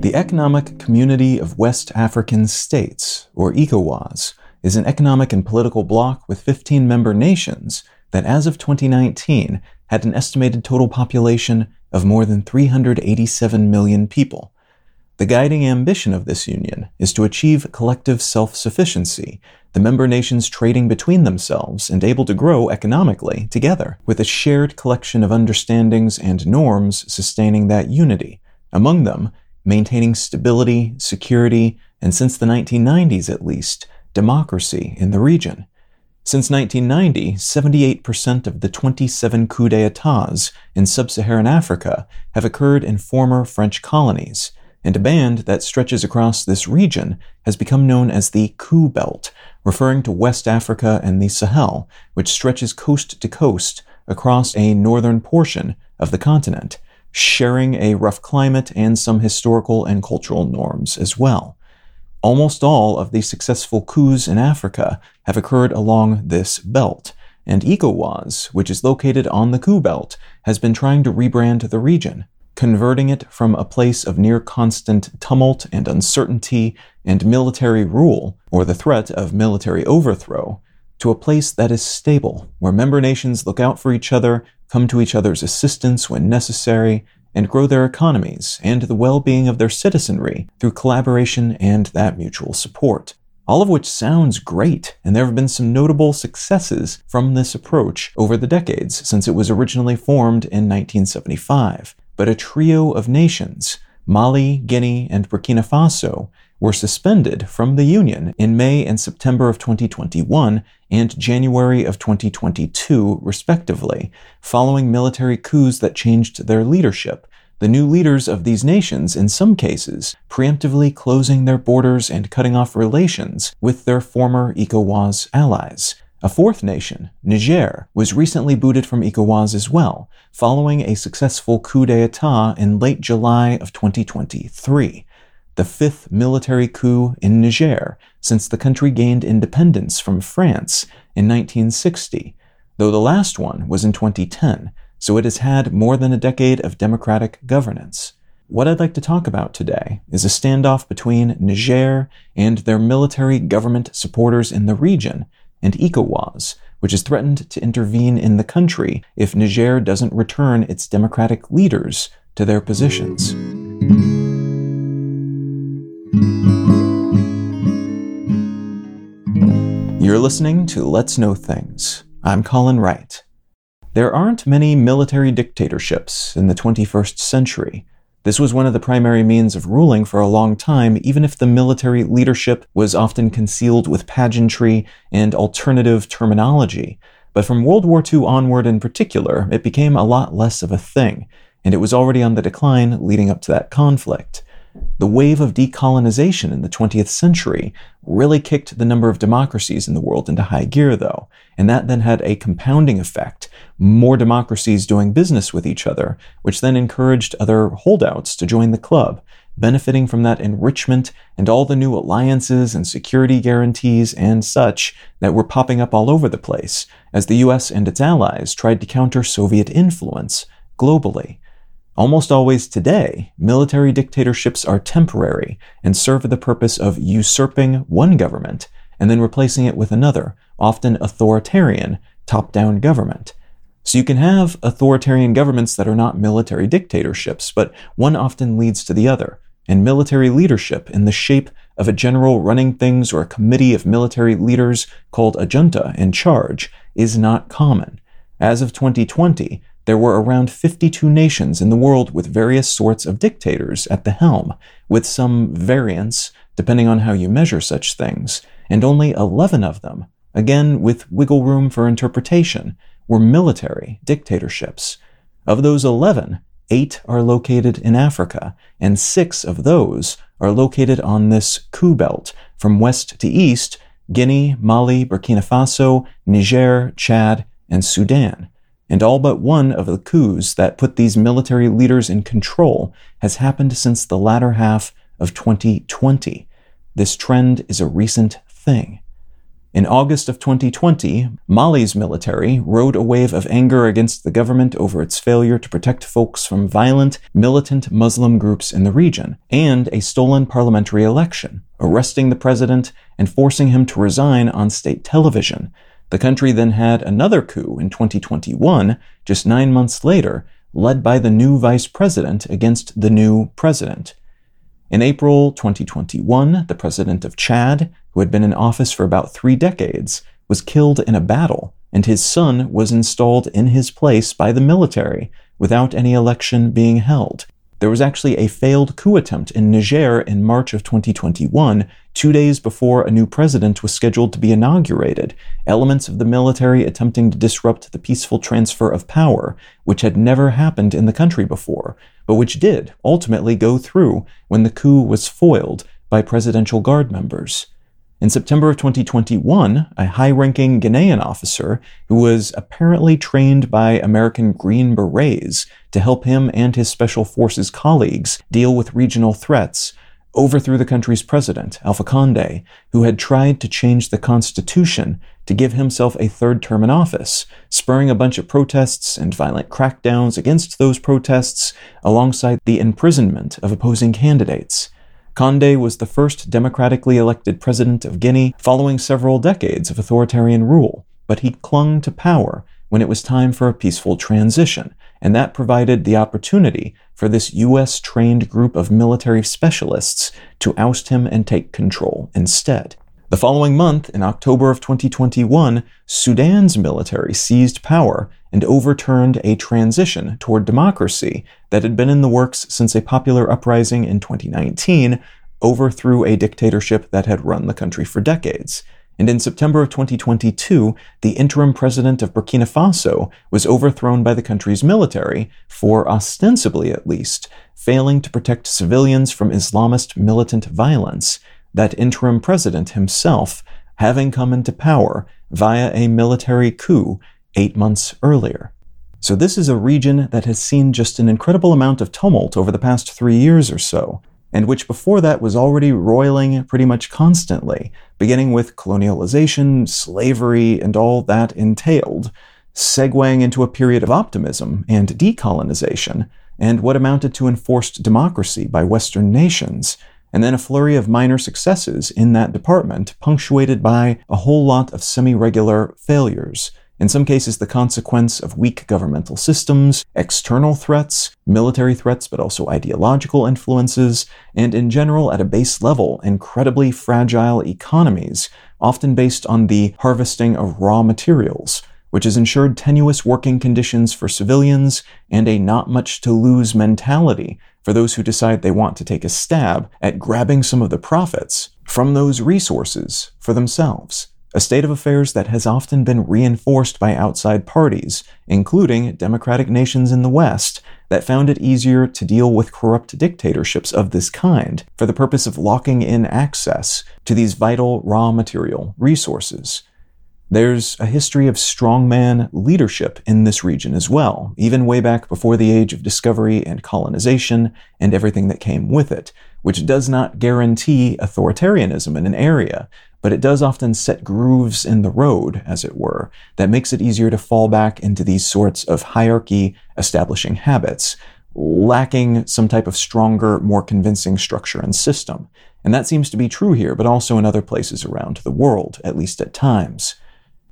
The Economic Community of West African States, or ECOWAS, is an economic and political bloc with 15 member nations that, as of 2019, had an estimated total population of more than 387 million people. The guiding ambition of this union is to achieve collective self sufficiency, the member nations trading between themselves and able to grow economically together, with a shared collection of understandings and norms sustaining that unity. Among them, maintaining stability, security, and since the 1990s at least, democracy in the region. Since 1990, 78% of the 27 coups d'etats in sub Saharan Africa have occurred in former French colonies, and a band that stretches across this region has become known as the Coup Belt, referring to West Africa and the Sahel, which stretches coast to coast across a northern portion of the continent, sharing a rough climate and some historical and cultural norms as well. Almost all of the successful coups in Africa have occurred along this belt, and ECOWAS, which is located on the coup belt, has been trying to rebrand the region, converting it from a place of near constant tumult and uncertainty and military rule, or the threat of military overthrow, to a place that is stable, where member nations look out for each other, come to each other's assistance when necessary, and grow their economies and the well-being of their citizenry through collaboration and that mutual support. All of which sounds great, and there have been some notable successes from this approach over the decades since it was originally formed in 1975. But a trio of nations, Mali, Guinea, and Burkina Faso, were suspended from the Union in May and September of 2021 and January of 2022, respectively, following military coups that changed their leadership. The new leaders of these nations, in some cases, preemptively closing their borders and cutting off relations with their former ECOWAS allies. A fourth nation, Niger, was recently booted from ECOWAS as well, following a successful coup d'etat in late July of 2023 the fifth military coup in Niger since the country gained independence from France in 1960, though the last one was in 2010, so it has had more than a decade of democratic governance. What I'd like to talk about today is a standoff between Niger and their military government supporters in the region and ECOWAS, which has threatened to intervene in the country if Niger doesn't return its democratic leaders to their positions. You're listening to Let's Know Things. I'm Colin Wright. There aren't many military dictatorships in the 21st century. This was one of the primary means of ruling for a long time, even if the military leadership was often concealed with pageantry and alternative terminology. But from World War II onward in particular, it became a lot less of a thing, and it was already on the decline leading up to that conflict. The wave of decolonization in the 20th century really kicked the number of democracies in the world into high gear, though, and that then had a compounding effect. More democracies doing business with each other, which then encouraged other holdouts to join the club, benefiting from that enrichment and all the new alliances and security guarantees and such that were popping up all over the place as the US and its allies tried to counter Soviet influence globally. Almost always today, military dictatorships are temporary and serve the purpose of usurping one government and then replacing it with another, often authoritarian, top down government. So you can have authoritarian governments that are not military dictatorships, but one often leads to the other. And military leadership, in the shape of a general running things or a committee of military leaders called a junta in charge, is not common. As of 2020, there were around 52 nations in the world with various sorts of dictators at the helm, with some variance depending on how you measure such things, and only 11 of them, again with wiggle room for interpretation, were military dictatorships. Of those 11, eight are located in Africa, and six of those are located on this coup belt from west to east Guinea, Mali, Burkina Faso, Niger, Chad, and Sudan and all but one of the coups that put these military leaders in control has happened since the latter half of 2020. This trend is a recent thing. In August of 2020, Mali's military rode a wave of anger against the government over its failure to protect folks from violent, militant Muslim groups in the region, and a stolen parliamentary election, arresting the president and forcing him to resign on state television. The country then had another coup in 2021, just nine months later, led by the new vice president against the new president. In April 2021, the president of Chad, who had been in office for about three decades, was killed in a battle, and his son was installed in his place by the military without any election being held. There was actually a failed coup attempt in Niger in March of 2021, two days before a new president was scheduled to be inaugurated, elements of the military attempting to disrupt the peaceful transfer of power, which had never happened in the country before, but which did ultimately go through when the coup was foiled by presidential guard members. In September of 2021, a high ranking Ghanaian officer who was apparently trained by American Green Berets to help him and his Special Forces colleagues deal with regional threats overthrew the country's president, Alpha Conde, who had tried to change the constitution to give himself a third term in office, spurring a bunch of protests and violent crackdowns against those protests alongside the imprisonment of opposing candidates. Conde was the first democratically elected president of Guinea following several decades of authoritarian rule, but he clung to power when it was time for a peaceful transition, and that provided the opportunity for this U.S. trained group of military specialists to oust him and take control instead. The following month, in October of 2021, Sudan's military seized power and overturned a transition toward democracy that had been in the works since a popular uprising in 2019 overthrew a dictatorship that had run the country for decades. And in September of 2022, the interim president of Burkina Faso was overthrown by the country's military for, ostensibly at least, failing to protect civilians from Islamist militant violence that interim president himself having come into power via a military coup eight months earlier. So, this is a region that has seen just an incredible amount of tumult over the past three years or so, and which before that was already roiling pretty much constantly, beginning with colonialization, slavery, and all that entailed, segueing into a period of optimism and decolonization, and what amounted to enforced democracy by Western nations, and then a flurry of minor successes in that department, punctuated by a whole lot of semi regular failures. In some cases, the consequence of weak governmental systems, external threats, military threats, but also ideological influences, and in general, at a base level, incredibly fragile economies, often based on the harvesting of raw materials, which has ensured tenuous working conditions for civilians and a not much to lose mentality for those who decide they want to take a stab at grabbing some of the profits from those resources for themselves. A state of affairs that has often been reinforced by outside parties, including democratic nations in the West, that found it easier to deal with corrupt dictatorships of this kind for the purpose of locking in access to these vital raw material resources. There's a history of strongman leadership in this region as well, even way back before the age of discovery and colonization and everything that came with it, which does not guarantee authoritarianism in an area, but it does often set grooves in the road, as it were, that makes it easier to fall back into these sorts of hierarchy establishing habits, lacking some type of stronger, more convincing structure and system. And that seems to be true here, but also in other places around the world, at least at times.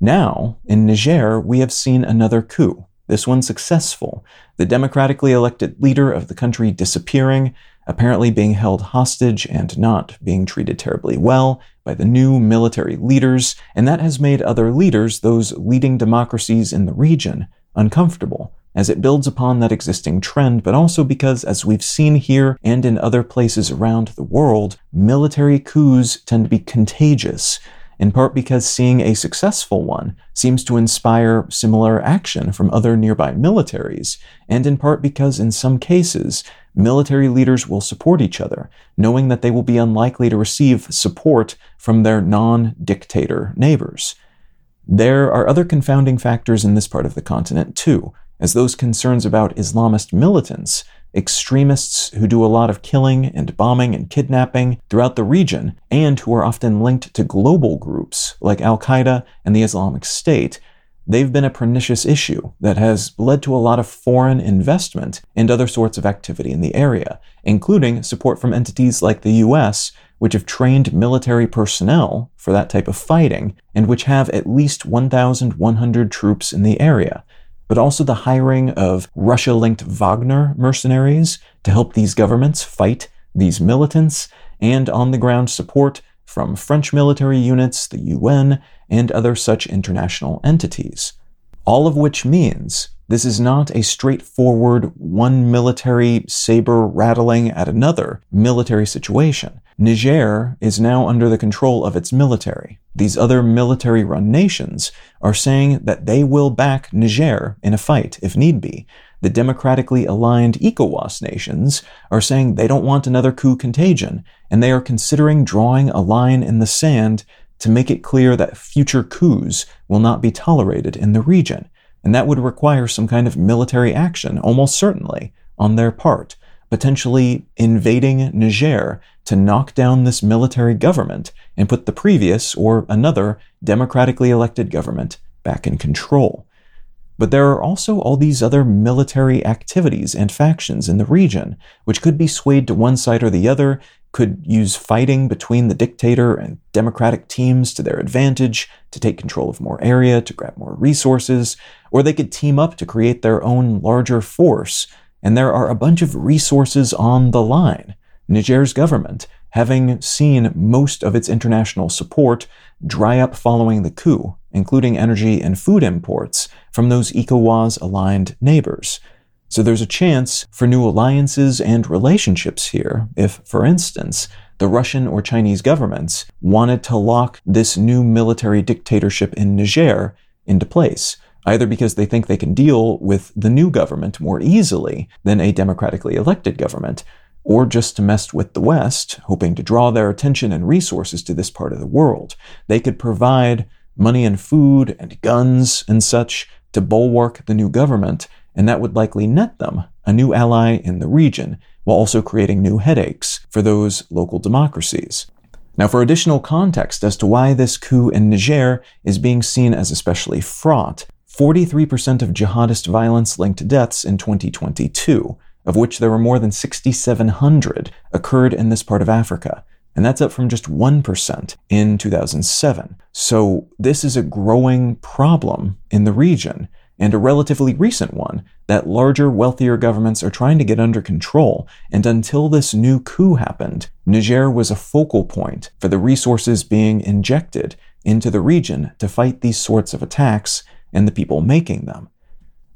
Now, in Niger, we have seen another coup, this one successful, the democratically elected leader of the country disappearing, apparently being held hostage and not being treated terribly well by the new military leaders, and that has made other leaders, those leading democracies in the region, uncomfortable, as it builds upon that existing trend, but also because, as we've seen here and in other places around the world, military coups tend to be contagious in part because seeing a successful one seems to inspire similar action from other nearby militaries, and in part because in some cases, military leaders will support each other, knowing that they will be unlikely to receive support from their non dictator neighbors. There are other confounding factors in this part of the continent, too, as those concerns about Islamist militants extremists who do a lot of killing and bombing and kidnapping throughout the region, and who are often linked to global groups like Al Qaeda and the Islamic State, they've been a pernicious issue that has led to a lot of foreign investment and other sorts of activity in the area, including support from entities like the US, which have trained military personnel for that type of fighting, and which have at least 1,100 troops in the area, but also the hiring of Russia linked Wagner mercenaries to help these governments fight these militants, and on the ground support from French military units, the UN, and other such international entities. All of which means this is not a straightforward one military saber rattling at another military situation. Niger is now under the control of its military. These other military run nations are saying that they will back Niger in a fight if need be. The democratically aligned ECOWAS nations are saying they don't want another coup contagion, and they are considering drawing a line in the sand to make it clear that future coups will not be tolerated in the region. And that would require some kind of military action, almost certainly, on their part, potentially invading Niger to knock down this military government and put the previous or another democratically elected government back in control. But there are also all these other military activities and factions in the region, which could be swayed to one side or the other, could use fighting between the dictator and democratic teams to their advantage, to take control of more area, to grab more resources, or they could team up to create their own larger force. And there are a bunch of resources on the line. Niger's government, having seen most of its international support dry up following the coup, including energy and food imports from those ECOWAS aligned neighbors. So there's a chance for new alliances and relationships here if, for instance, the Russian or Chinese governments wanted to lock this new military dictatorship in Niger into place, either because they think they can deal with the new government more easily than a democratically elected government, or just to mess with the West, hoping to draw their attention and resources to this part of the world. They could provide money and food and guns and such to bulwark the new government, and that would likely net them a new ally in the region, while also creating new headaches for those local democracies. Now, for additional context as to why this coup in Niger is being seen as especially fraught, 43% of jihadist violence linked deaths in 2022, of which there were more than 6,700, occurred in this part of Africa. And that's up from just 1% in 2007. So this is a growing problem in the region and a relatively recent one that larger, wealthier governments are trying to get under control. And until this new coup happened, Niger was a focal point for the resources being injected into the region to fight these sorts of attacks and the people making them.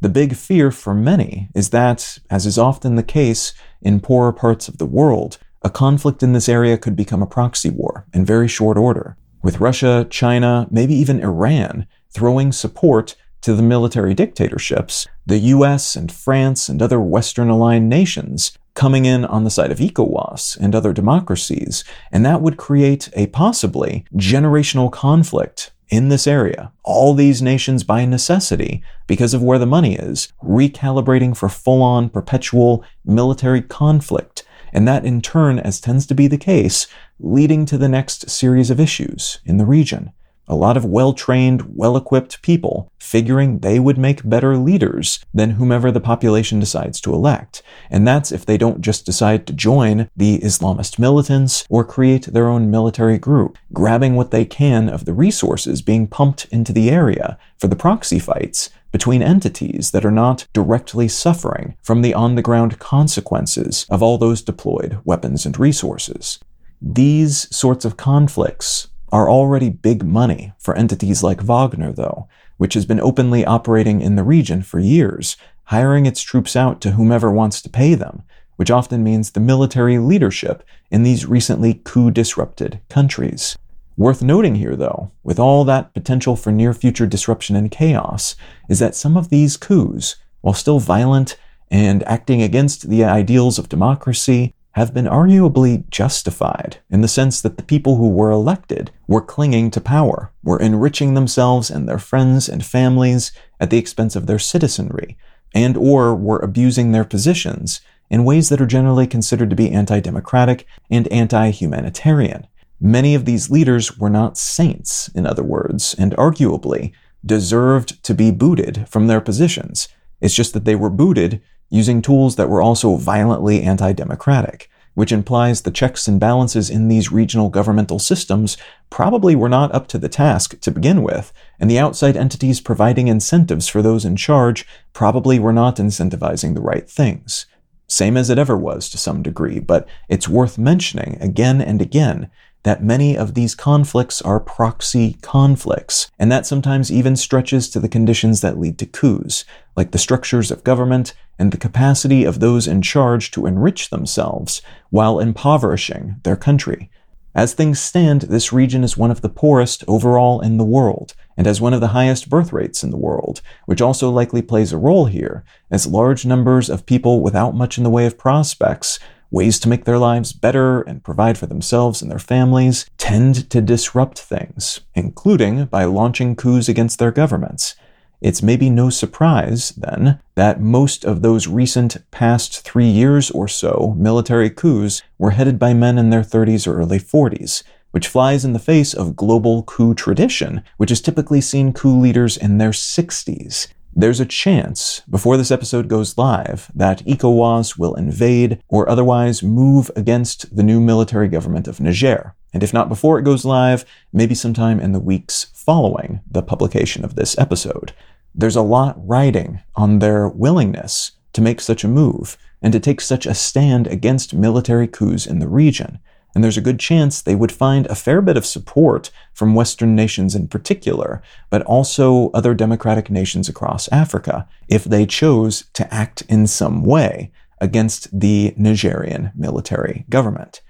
The big fear for many is that, as is often the case in poorer parts of the world, a conflict in this area could become a proxy war in very short order, with Russia, China, maybe even Iran throwing support to the military dictatorships, the US and France and other Western aligned nations coming in on the side of ECOWAS and other democracies, and that would create a possibly generational conflict in this area, all these nations by necessity, because of where the money is, recalibrating for full on perpetual military conflict, and that in turn, as tends to be the case, leading to the next series of issues in the region a lot of well trained, well equipped people figuring they would make better leaders than whomever the population decides to elect. And that's if they don't just decide to join the Islamist militants or create their own military group, grabbing what they can of the resources being pumped into the area for the proxy fights between entities that are not directly suffering from the on the ground consequences of all those deployed weapons and resources. These sorts of conflicts are already big money for entities like Wagner, though, which has been openly operating in the region for years, hiring its troops out to whomever wants to pay them, which often means the military leadership in these recently coup disrupted countries. Worth noting here, though, with all that potential for near future disruption and chaos, is that some of these coups, while still violent and acting against the ideals of democracy, have been arguably justified in the sense that the people who were elected were clinging to power, were enriching themselves and their friends and families at the expense of their citizenry, and or were abusing their positions in ways that are generally considered to be anti democratic and anti humanitarian. Many of these leaders were not saints, in other words, and arguably deserved to be booted from their positions. It's just that they were booted using tools that were also violently anti democratic, which implies the checks and balances in these regional governmental systems probably were not up to the task to begin with, and the outside entities providing incentives for those in charge probably were not incentivizing the right things. Same as it ever was to some degree, but it's worth mentioning again and again that many of these conflicts are proxy conflicts, and that sometimes even stretches to the conditions that lead to coups, like the structures of government and the capacity of those in charge to enrich themselves while impoverishing their country. As things stand, this region is one of the poorest overall in the world, and has one of the highest birth rates in the world, which also likely plays a role here, as large numbers of people without much in the way of prospects ways to make their lives better and provide for themselves and their families tend to disrupt things, including by launching coups against their governments. It's maybe no surprise, then, that most of those recent past three years or so military coups were headed by men in their 30s or early 40s, which flies in the face of global coup tradition, which has typically seen coup leaders in their 60s. There's a chance, before this episode goes live, that ECOWAS will invade or otherwise move against the new military government of Niger. And if not before it goes live, maybe sometime in the weeks following the publication of this episode. There's a lot riding on their willingness to make such a move and to take such a stand against military coups in the region and there's a good chance they would find a fair bit of support from Western nations in particular, but also other democratic nations across Africa, if they chose to act in some way against the Nigerian military government.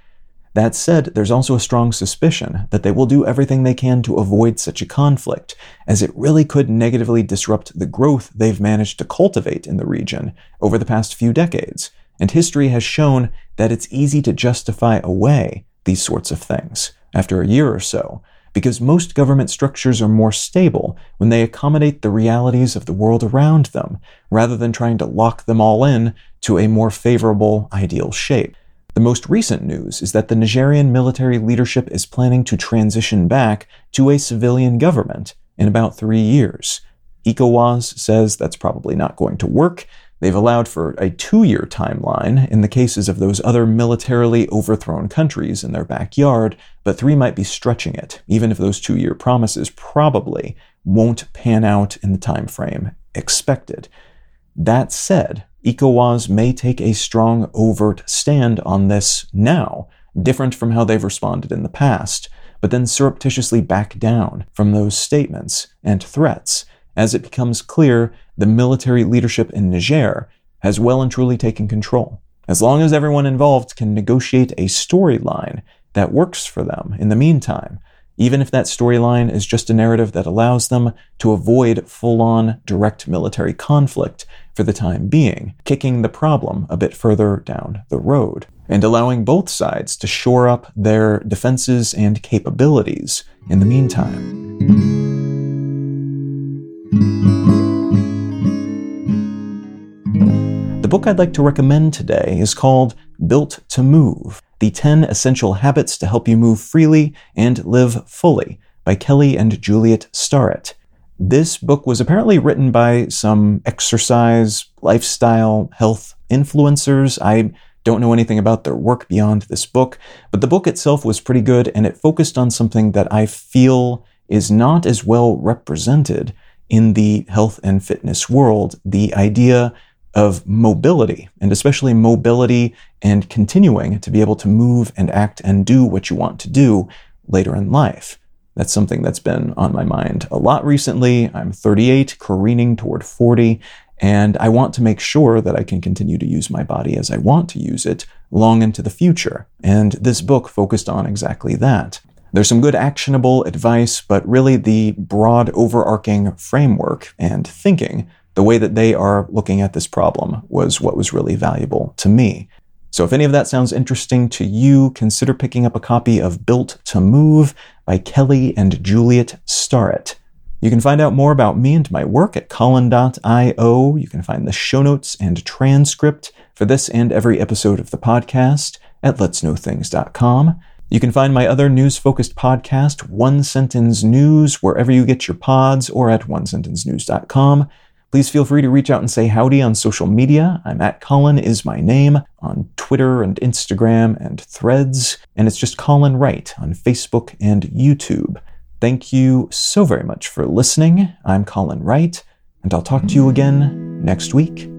That said, there's also a strong suspicion that they will do everything they can to avoid such a conflict, as it really could negatively disrupt the growth they've managed to cultivate in the region over the past few decades, and history has shown that it's easy to justify away these sorts of things after a year or so, because most government structures are more stable when they accommodate the realities of the world around them, rather than trying to lock them all in to a more favorable ideal shape. The most recent news is that the Nigerian military leadership is planning to transition back to a civilian government in about three years. ECOWAS says that's probably not going to work, They've allowed for a two year timeline in the cases of those other militarily overthrown countries in their backyard, but three might be stretching it, even if those two year promises probably won't pan out in the time frame expected. That said, ECOWAS may take a strong, overt stand on this now, different from how they've responded in the past, but then surreptitiously back down from those statements and threats as it becomes clear the military leadership in Niger has well and truly taken control. As long as everyone involved can negotiate a storyline that works for them in the meantime, even if that storyline is just a narrative that allows them to avoid full on direct military conflict for the time being, kicking the problem a bit further down the road, and allowing both sides to shore up their defenses and capabilities in the meantime. The book I'd like to recommend today is called Built to Move The 10 Essential Habits to Help You Move Freely and Live Fully by Kelly and Juliet Starrett. This book was apparently written by some exercise, lifestyle, health influencers. I don't know anything about their work beyond this book, but the book itself was pretty good and it focused on something that I feel is not as well represented in the health and fitness world the idea of mobility, and especially mobility and continuing to be able to move and act and do what you want to do later in life. That's something that's been on my mind a lot recently. I'm 38, careening toward 40, and I want to make sure that I can continue to use my body as I want to use it long into the future. And this book focused on exactly that. There's some good actionable advice, but really the broad overarching framework and thinking, the way that they are looking at this problem was what was really valuable to me. So if any of that sounds interesting to you, consider picking up a copy of Built to Move by Kelly and Juliet Starrett. You can find out more about me and my work at Colin.io. You can find the show notes and transcript for this and every episode of the podcast at letsknowthings.com. You can find my other news focused podcast, One Sentence News, wherever you get your pods or at onesentencenews.com. Please feel free to reach out and say howdy on social media. I'm at Colin is my name on Twitter and Instagram and threads, and it's just Colin Wright on Facebook and YouTube. Thank you so very much for listening. I'm Colin Wright, and I'll talk to you again next week.